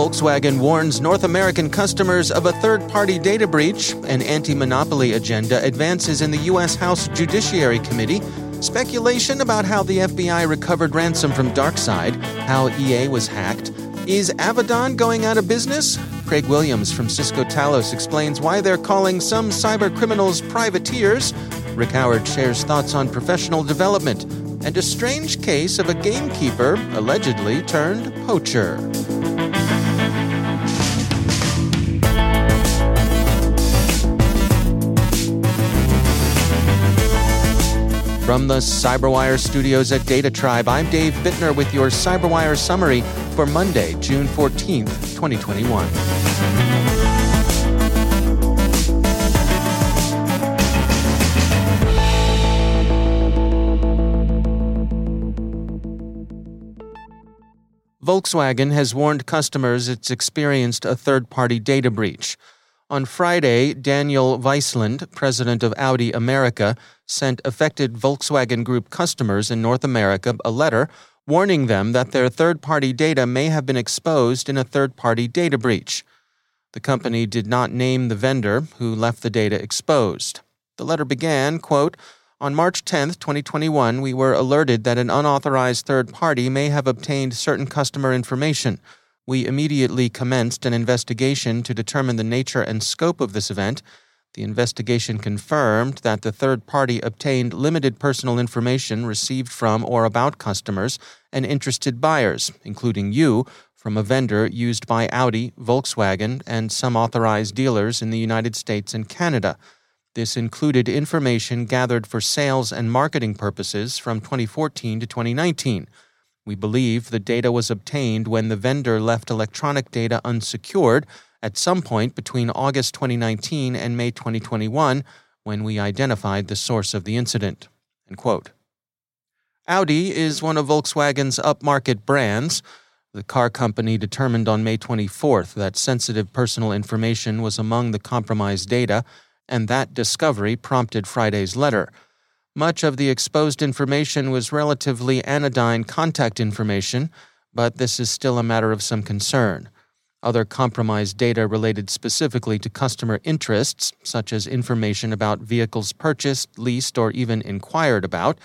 Volkswagen warns North American customers of a third party data breach. An anti monopoly agenda advances in the U.S. House Judiciary Committee. Speculation about how the FBI recovered ransom from DarkSide, how EA was hacked. Is Avaddon going out of business? Craig Williams from Cisco Talos explains why they're calling some cyber criminals privateers. Rick Howard shares thoughts on professional development and a strange case of a gamekeeper allegedly turned poacher. From the Cyberwire studios at Data Tribe, I'm Dave Bittner with your Cyberwire summary for Monday, June 14th, 2021. Volkswagen has warned customers it's experienced a third party data breach. On Friday, Daniel Weissland, president of Audi America, sent affected Volkswagen Group customers in North America a letter warning them that their third party data may have been exposed in a third party data breach. The company did not name the vendor who left the data exposed. The letter began, quote, on March 10, 2021, we were alerted that an unauthorized third party may have obtained certain customer information we immediately commenced an investigation to determine the nature and scope of this event. The investigation confirmed that the third party obtained limited personal information received from or about customers and interested buyers, including you, from a vendor used by Audi, Volkswagen, and some authorized dealers in the United States and Canada. This included information gathered for sales and marketing purposes from 2014 to 2019. We believe the data was obtained when the vendor left electronic data unsecured at some point between August 2019 and May 2021 when we identified the source of the incident. Audi is one of Volkswagen's upmarket brands. The car company determined on May 24th that sensitive personal information was among the compromised data, and that discovery prompted Friday's letter. Much of the exposed information was relatively anodyne contact information, but this is still a matter of some concern. Other compromised data related specifically to customer interests, such as information about vehicles purchased, leased, or even inquired about,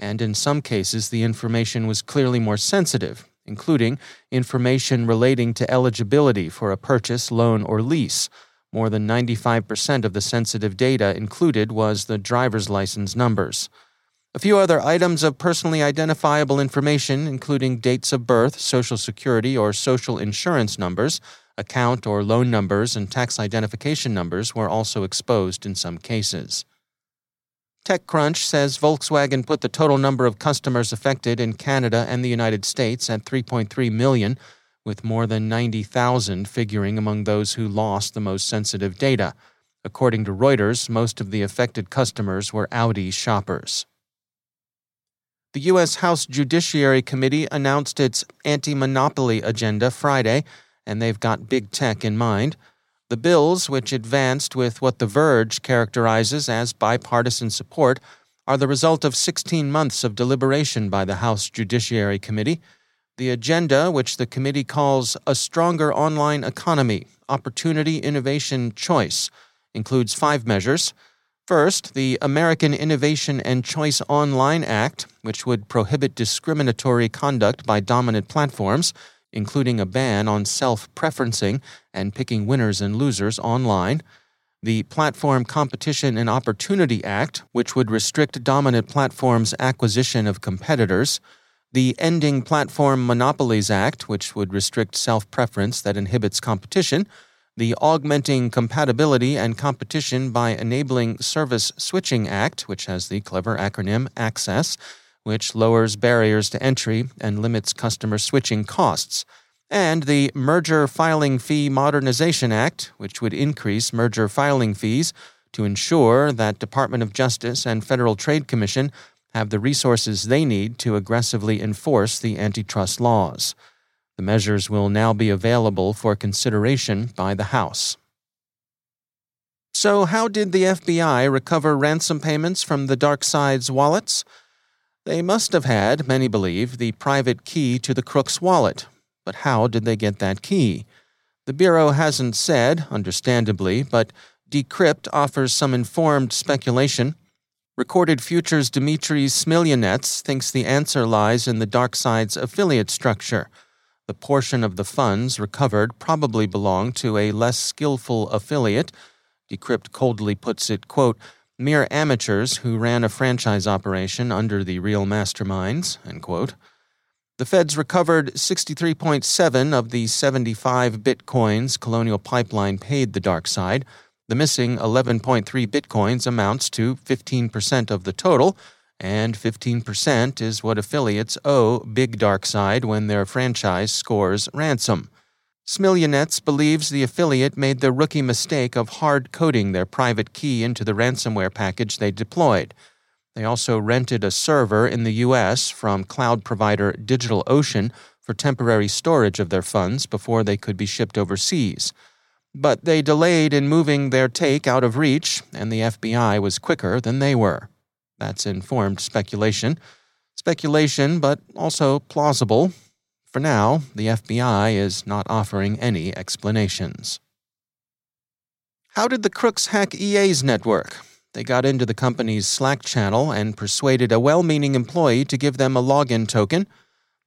and in some cases the information was clearly more sensitive, including information relating to eligibility for a purchase, loan, or lease. More than 95% of the sensitive data included was the driver's license numbers. A few other items of personally identifiable information, including dates of birth, social security or social insurance numbers, account or loan numbers, and tax identification numbers, were also exposed in some cases. TechCrunch says Volkswagen put the total number of customers affected in Canada and the United States at 3.3 million, with more than 90,000 figuring among those who lost the most sensitive data. According to Reuters, most of the affected customers were Audi shoppers. The U.S. House Judiciary Committee announced its anti monopoly agenda Friday, and they've got big tech in mind. The bills, which advanced with what The Verge characterizes as bipartisan support, are the result of 16 months of deliberation by the House Judiciary Committee. The agenda, which the committee calls A Stronger Online Economy Opportunity, Innovation, Choice, includes five measures. First, the American Innovation and Choice Online Act, which would prohibit discriminatory conduct by dominant platforms, including a ban on self preferencing and picking winners and losers online. the Platform Competition and Opportunity Act, which would restrict dominant platforms' acquisition of competitors, the Ending Platform Monopolies Act, which would restrict self preference that inhibits competition, the Augmenting Compatibility and Competition by Enabling Service Switching Act, which has the clever acronym ACCESS, which lowers barriers to entry and limits customer switching costs, and the Merger Filing Fee Modernization Act, which would increase merger filing fees to ensure that Department of Justice and Federal Trade Commission have the resources they need to aggressively enforce the antitrust laws. The measures will now be available for consideration by the House. So, how did the FBI recover ransom payments from the dark side's wallets? They must have had, many believe, the private key to the crook's wallet. But how did they get that key? The Bureau hasn't said, understandably, but Decrypt offers some informed speculation. Recorded Future's Dmitry Smilyanets thinks the answer lies in the dark side's affiliate structure. The portion of the funds recovered probably belonged to a less skillful affiliate. Decrypt coldly puts it, quote, mere amateurs who ran a franchise operation under the real masterminds, end quote. The feds recovered 63.7 of the 75 bitcoins Colonial Pipeline paid the dark side. The missing 11.3 bitcoins amounts to 15% of the total, and 15% is what affiliates owe Big Dark Side when their franchise scores ransom. Smilyanets believes the affiliate made the rookie mistake of hard coding their private key into the ransomware package they deployed. They also rented a server in the U.S. from cloud provider DigitalOcean for temporary storage of their funds before they could be shipped overseas. But they delayed in moving their take out of reach, and the FBI was quicker than they were. That's informed speculation. Speculation, but also plausible. For now, the FBI is not offering any explanations. How did the crooks hack EA's network? They got into the company's Slack channel and persuaded a well meaning employee to give them a login token.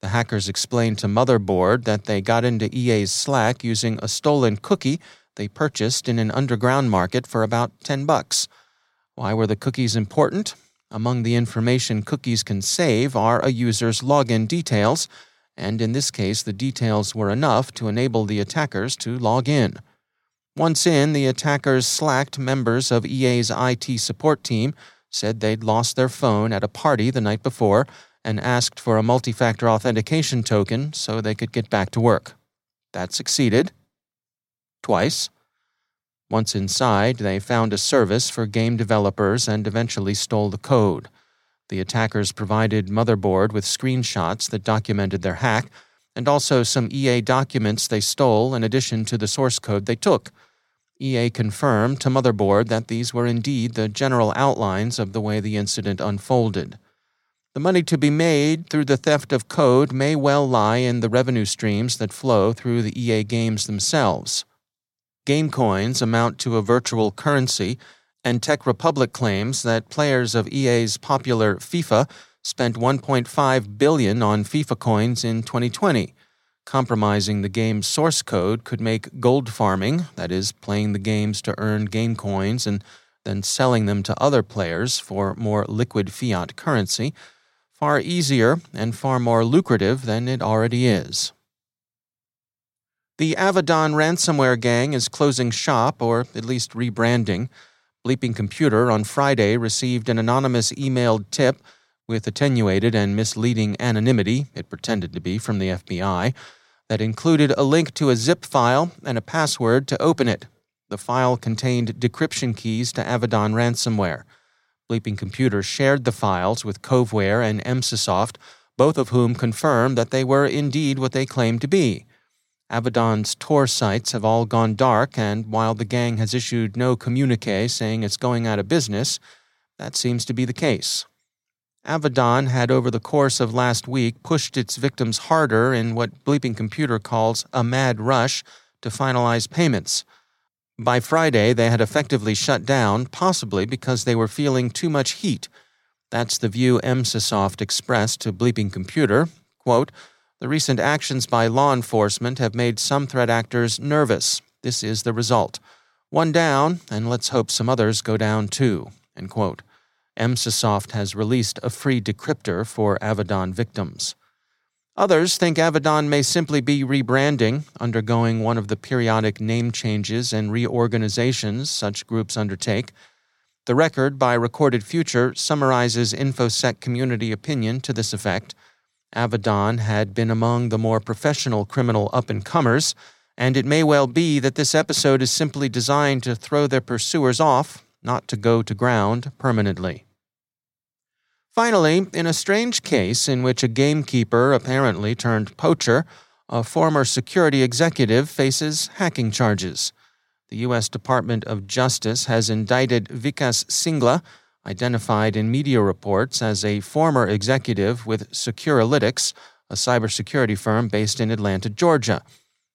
The hackers explained to Motherboard that they got into EA's Slack using a stolen cookie they purchased in an underground market for about 10 bucks. Why were the cookies important? Among the information cookies can save are a user's login details, and in this case, the details were enough to enable the attackers to log in. Once in, the attackers slacked members of EA's IT support team, said they'd lost their phone at a party the night before, and asked for a multi factor authentication token so they could get back to work. That succeeded. Twice. Once inside, they found a service for game developers and eventually stole the code. The attackers provided Motherboard with screenshots that documented their hack, and also some EA documents they stole in addition to the source code they took. EA confirmed to Motherboard that these were indeed the general outlines of the way the incident unfolded. The money to be made through the theft of code may well lie in the revenue streams that flow through the EA games themselves. Game coins amount to a virtual currency, and Tech Republic claims that players of EA's popular FIFA spent 1.5 billion on FIFA coins in 2020. Compromising the game's source code could make gold farming, that is, playing the games to earn game coins and then selling them to other players for more liquid fiat currency, far easier and far more lucrative than it already is. The Avaddon ransomware gang is closing shop, or at least rebranding. Bleeping Computer on Friday received an anonymous emailed tip with attenuated and misleading anonymity, it pretended to be from the FBI, that included a link to a zip file and a password to open it. The file contained decryption keys to Avaddon ransomware. Bleeping Computer shared the files with Coveware and Emsisoft, both of whom confirmed that they were indeed what they claimed to be. Avaddon's Tor sites have all gone dark, and while the gang has issued no communique saying it's going out of business, that seems to be the case. Avaddon had, over the course of last week, pushed its victims harder in what Bleeping Computer calls a mad rush to finalize payments. By Friday, they had effectively shut down, possibly because they were feeling too much heat. That's the view Emsisoft expressed to Bleeping Computer. Quote, the recent actions by law enforcement have made some threat actors nervous. This is the result. One down, and let's hope some others go down too. End quote. Emsisoft has released a free decryptor for Avaddon victims. Others think Avaddon may simply be rebranding, undergoing one of the periodic name changes and reorganizations such groups undertake. The record by Recorded Future summarizes InfoSec community opinion to this effect. Avaddon had been among the more professional criminal up and comers, and it may well be that this episode is simply designed to throw their pursuers off, not to go to ground permanently. Finally, in a strange case in which a gamekeeper apparently turned poacher, a former security executive faces hacking charges. The U.S. Department of Justice has indicted Vikas Singla, identified in media reports as a former executive with Securolytics, a cybersecurity firm based in Atlanta, Georgia.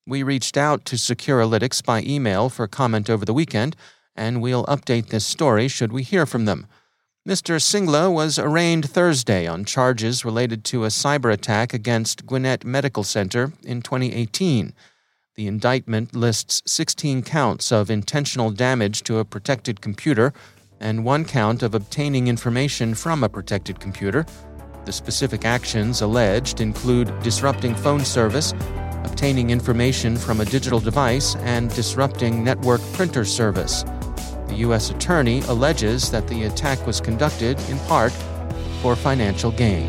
We reached out to Securolytics by email for comment over the weekend, and we'll update this story should we hear from them. Mr. Singla was arraigned Thursday on charges related to a cyber attack against Gwinnett Medical Center in 2018. The indictment lists 16 counts of intentional damage to a protected computer and one count of obtaining information from a protected computer. The specific actions alleged include disrupting phone service, obtaining information from a digital device, and disrupting network printer service. The U.S. Attorney alleges that the attack was conducted, in part, for financial gain.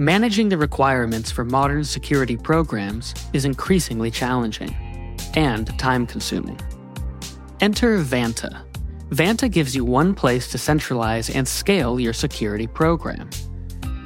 Managing the requirements for modern security programs is increasingly challenging and time consuming. Enter Vanta. Vanta gives you one place to centralize and scale your security program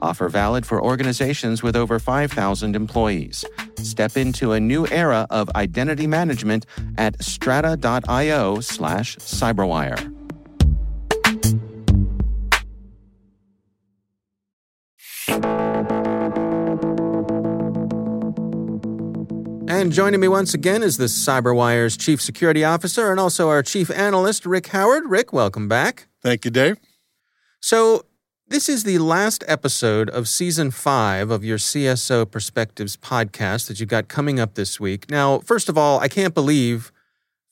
Offer valid for organizations with over 5,000 employees. Step into a new era of identity management at strata.io slash cyberwire. And joining me once again is the CyberWire's Chief Security Officer and also our Chief Analyst, Rick Howard. Rick, welcome back. Thank you, Dave. So, this is the last episode of season five of your CSO Perspectives podcast that you've got coming up this week. Now, first of all, I can't believe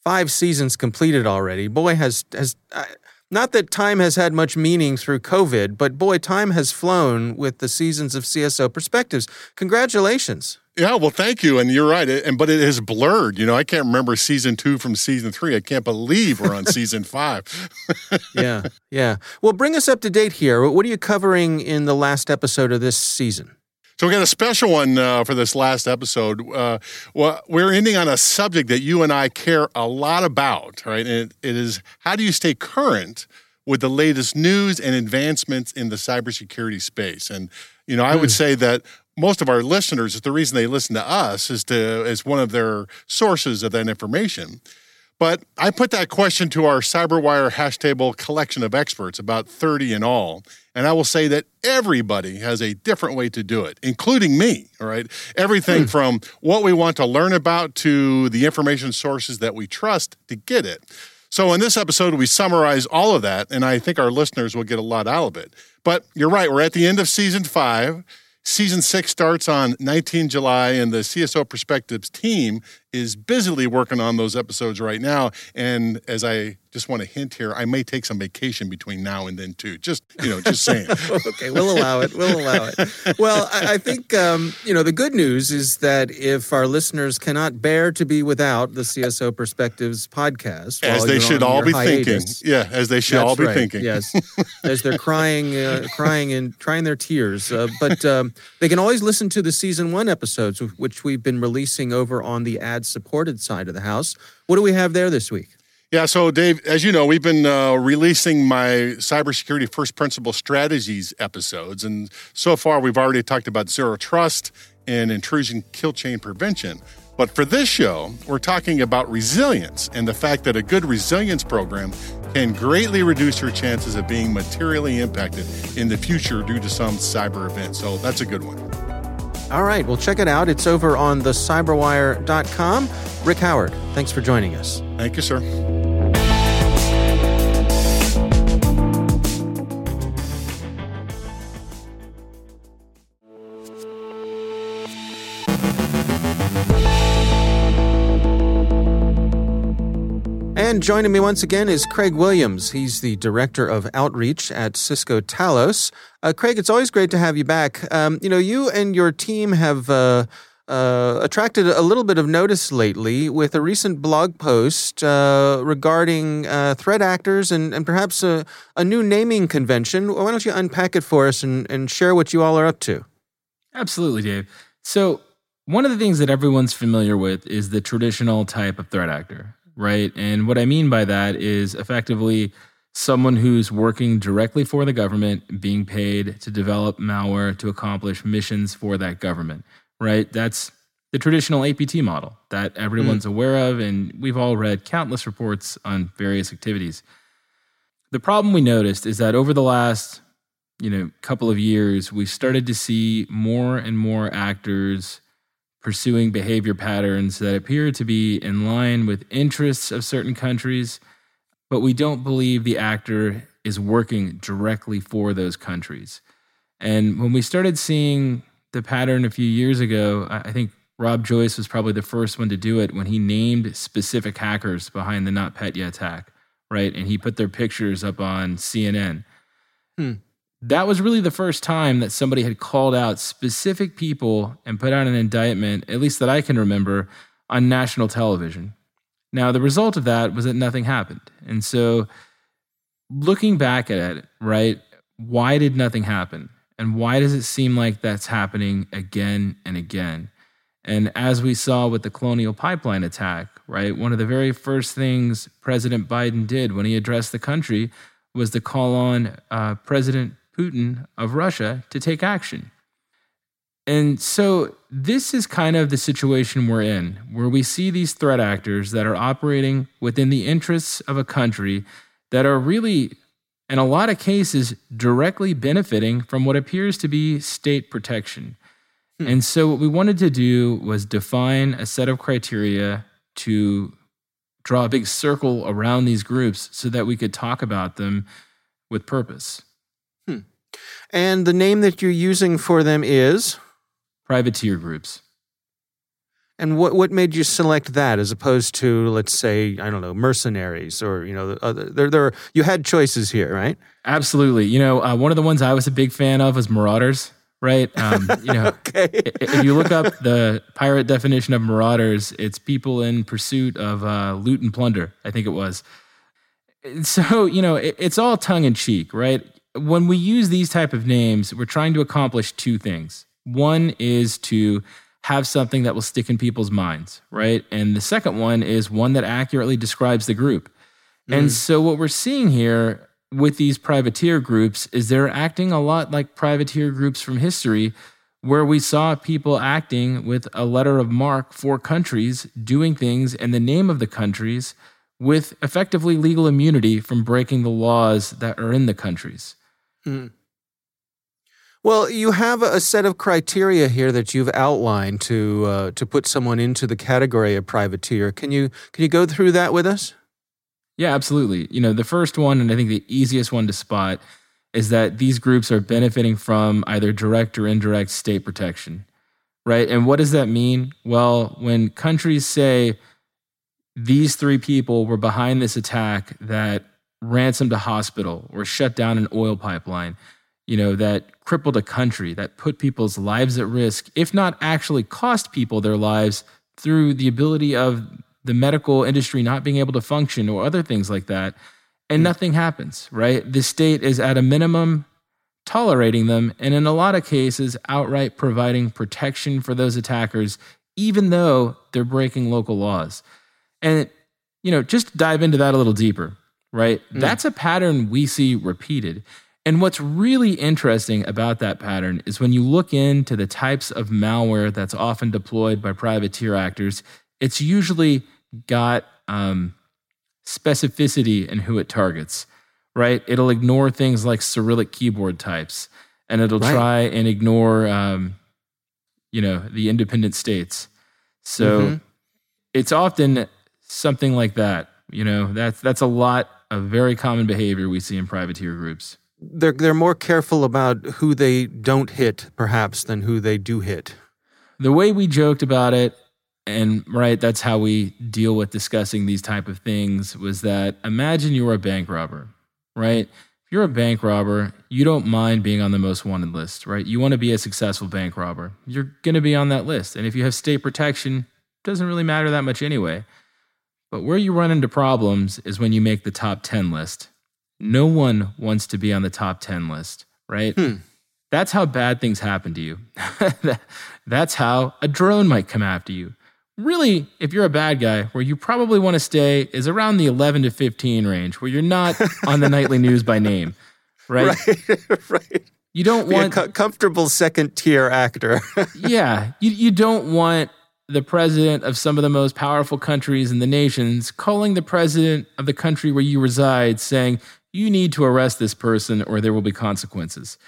five seasons completed already. Boy, has has uh, not that time has had much meaning through COVID, but boy, time has flown with the seasons of CSO Perspectives. Congratulations. Yeah, well, thank you. And you're right. And but it has blurred. You know, I can't remember season two from season three. I can't believe we're on season five. yeah, yeah. Well, bring us up to date here. What are you covering in the last episode of this season? So we got a special one uh, for this last episode. Uh, well, we're ending on a subject that you and I care a lot about, right? And it, it is how do you stay current with the latest news and advancements in the cybersecurity space. And, you know, I would say that most of our listeners, the reason they listen to us is to is one of their sources of that information. But I put that question to our CyberWire hash table collection of experts, about 30 in all. And I will say that everybody has a different way to do it, including me. All right. Everything hmm. from what we want to learn about to the information sources that we trust to get it. So, in this episode, we summarize all of that, and I think our listeners will get a lot out of it. But you're right, we're at the end of season five. Season six starts on 19 July, and the CSO Perspectives team is busily working on those episodes right now. And as I just want to hint here, I may take some vacation between now and then too. Just you know, just saying. okay, we'll allow it. We'll allow it. Well, I, I think um, you know the good news is that if our listeners cannot bear to be without the CSO Perspectives podcast, as they should all be hiatus, thinking, yeah, as they should all be right, thinking, yes, as they're crying, uh, crying and trying their tears, uh, but um, they can always listen to the season one episodes, which we've been releasing over on the ad-supported side of the house. What do we have there this week? Yeah, so Dave, as you know, we've been uh, releasing my cybersecurity first principle strategies episodes, and so far we've already talked about zero trust and intrusion kill chain prevention. But for this show, we're talking about resilience and the fact that a good resilience program can greatly reduce your chances of being materially impacted in the future due to some cyber event. So that's a good one. All right, well, check it out. It's over on thecyberwire.com. Rick Howard, thanks for joining us. Thank you, sir. And joining me once again is Craig Williams. He's the Director of Outreach at Cisco Talos. Uh, Craig, it's always great to have you back. Um, you know, you and your team have uh, uh, attracted a little bit of notice lately with a recent blog post uh, regarding uh, threat actors and, and perhaps a, a, new naming convention. Why don't you unpack it for us and, and share what you all are up to? Absolutely, Dave. So, one of the things that everyone's familiar with is the traditional type of threat actor right? And what I mean by that is effectively someone who's working directly for the government, being paid to develop malware to accomplish missions for that government, right? That's the traditional APT model that everyone's mm. aware of, and we've all read countless reports on various activities. The problem we noticed is that over the last, you know, couple of years, we've started to see more and more actors pursuing behavior patterns that appear to be in line with interests of certain countries, but we don't believe the actor is working directly for those countries. And when we started seeing the pattern a few years ago, I think Rob Joyce was probably the first one to do it when he named specific hackers behind the NotPetya attack, right? And he put their pictures up on CNN. Hmm that was really the first time that somebody had called out specific people and put out an indictment, at least that I can remember, on national television. Now, the result of that was that nothing happened. And so, looking back at it, right, why did nothing happen? And why does it seem like that's happening again and again? And as we saw with the Colonial Pipeline attack, right, one of the very first things President Biden did when he addressed the country was to call on uh, President Putin of Russia to take action. And so this is kind of the situation we're in, where we see these threat actors that are operating within the interests of a country that are really, in a lot of cases, directly benefiting from what appears to be state protection. Hmm. And so what we wanted to do was define a set of criteria to draw a big circle around these groups so that we could talk about them with purpose. And the name that you're using for them is? Privateer groups. And what what made you select that as opposed to let's say I don't know mercenaries or you know other, there there you had choices here right? Absolutely. You know uh, one of the ones I was a big fan of was marauders. Right. Um, you know, okay. if you look up the pirate definition of marauders, it's people in pursuit of uh, loot and plunder. I think it was. So you know, it, it's all tongue in cheek, right? When we use these type of names, we're trying to accomplish two things. One is to have something that will stick in people's minds, right? And the second one is one that accurately describes the group. Mm. And so what we're seeing here with these privateer groups is they're acting a lot like privateer groups from history, where we saw people acting with a letter of marque for countries, doing things in the name of the countries with effectively legal immunity from breaking the laws that are in the countries. Mm. Well, you have a set of criteria here that you've outlined to uh, to put someone into the category of privateer. Can you can you go through that with us? Yeah, absolutely. You know, the first one, and I think the easiest one to spot, is that these groups are benefiting from either direct or indirect state protection, right? And what does that mean? Well, when countries say these three people were behind this attack that ransomed a hospital or shut down an oil pipeline, you know, that crippled a country, that put people's lives at risk, if not actually cost people their lives through the ability of the medical industry not being able to function or other things like that. And mm. nothing happens, right? The state is at a minimum tolerating them, and in a lot of cases, outright providing protection for those attackers, even though they're breaking local laws. And, you know, just dive into that a little deeper, right? Mm. That's a pattern we see repeated. And what's really interesting about that pattern is when you look into the types of malware that's often deployed by privateer actors, it's usually got um, specificity in who it targets, right? It'll ignore things like Cyrillic keyboard types, and it'll right. try and ignore, um, you know, the independent states. So mm-hmm. it's often something like that. You know, that's that's a lot of very common behavior we see in privateer groups. They're they're more careful about who they don't hit, perhaps, than who they do hit. The way we joked about it, and right, that's how we deal with discussing these type of things. Was that imagine you're a bank robber, right? If you're a bank robber, you don't mind being on the most wanted list, right? You want to be a successful bank robber. You're going to be on that list, and if you have state protection, doesn't really matter that much anyway. But where you run into problems is when you make the top 10 list. No one wants to be on the top 10 list, right? Hmm. That's how bad things happen to you. That's how a drone might come after you. Really, if you're a bad guy, where you probably want to stay is around the 11 to 15 range, where you're not on the nightly news by name, right? Right. right. You don't be want a co- comfortable second tier actor. yeah, you you don't want the president of some of the most powerful countries in the nations calling the president of the country where you reside saying, you need to arrest this person or there will be consequences.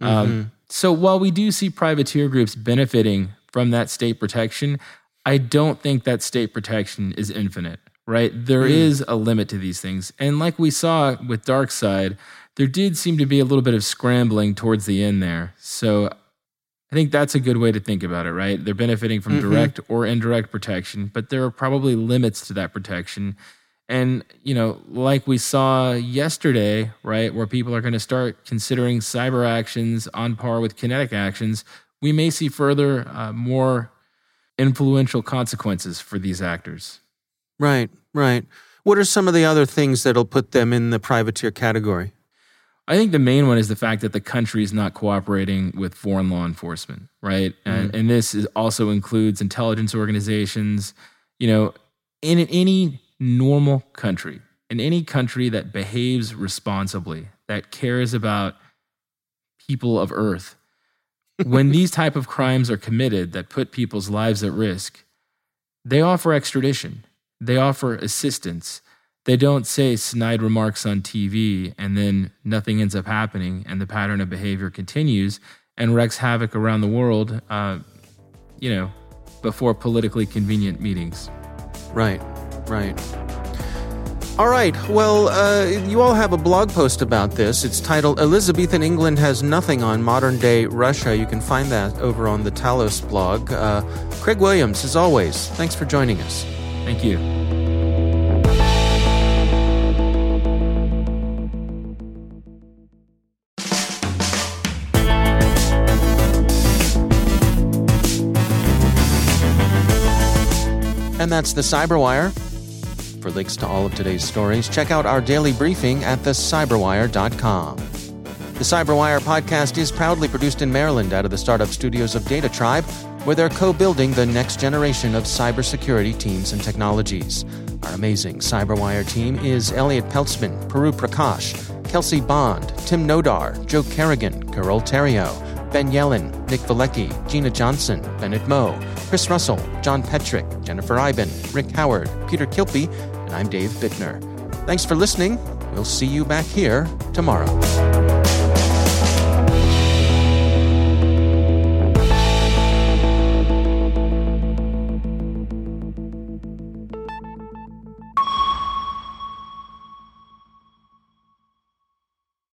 Um, mm-hmm. Um, so while we do see privateer groups benefiting from that state protection, I don't think that state protection is infinite, right? There mm. is a limit to these things. And like we saw with DarkSide, there did seem to be a little bit of scrambling towards the end there. So I think that's a good way to think about it, right? They're benefiting from mm-hmm. direct or indirect protection, but there are probably limits to that protection. And, you know, like we saw yesterday, right, where people are going to start considering cyber actions on par with kinetic actions, we may see further, uh, more influential consequences for these actors. Right, right. What are some of the other things that'll put them in the privateer category? I think the main one is the fact that the country is not cooperating with foreign law enforcement, right? Mm-hmm. And, and this is also includes intelligence organizations. You know, in any normal country, in any country that behaves responsibly, that cares about people of Earth, when these type of crimes are committed that put people's lives at risk, they offer extradition, they offer assistance they don't say snide remarks on TV and then nothing ends up happening and the pattern of behavior continues and wreaks havoc around the world, uh, you know, before politically convenient meetings. Right, right. All right. Well, uh, you all have a blog post about this. It's titled Elizabethan England Has Nothing on Modern Day Russia. You can find that over on the Talos blog. Uh, Craig Williams, as always, thanks for joining us. Thank you. And that's the Cyberwire. For links to all of today's stories, check out our daily briefing at thecyberwire.com. The Cyberwire podcast is proudly produced in Maryland out of the startup studios of Data Tribe, where they're co building the next generation of cybersecurity teams and technologies. Our amazing Cyberwire team is Elliot Peltzman, Puru Prakash, Kelsey Bond, Tim Nodar, Joe Carrigan, Carole Theriault, Ben Yelin, Nick Veliky, Gina Johnson, Bennett Moe, Chris Russell, John Petrik, Jennifer Eiben, Rick Howard, Peter Kilpe, and I'm Dave Bittner. Thanks for listening. We'll see you back here tomorrow.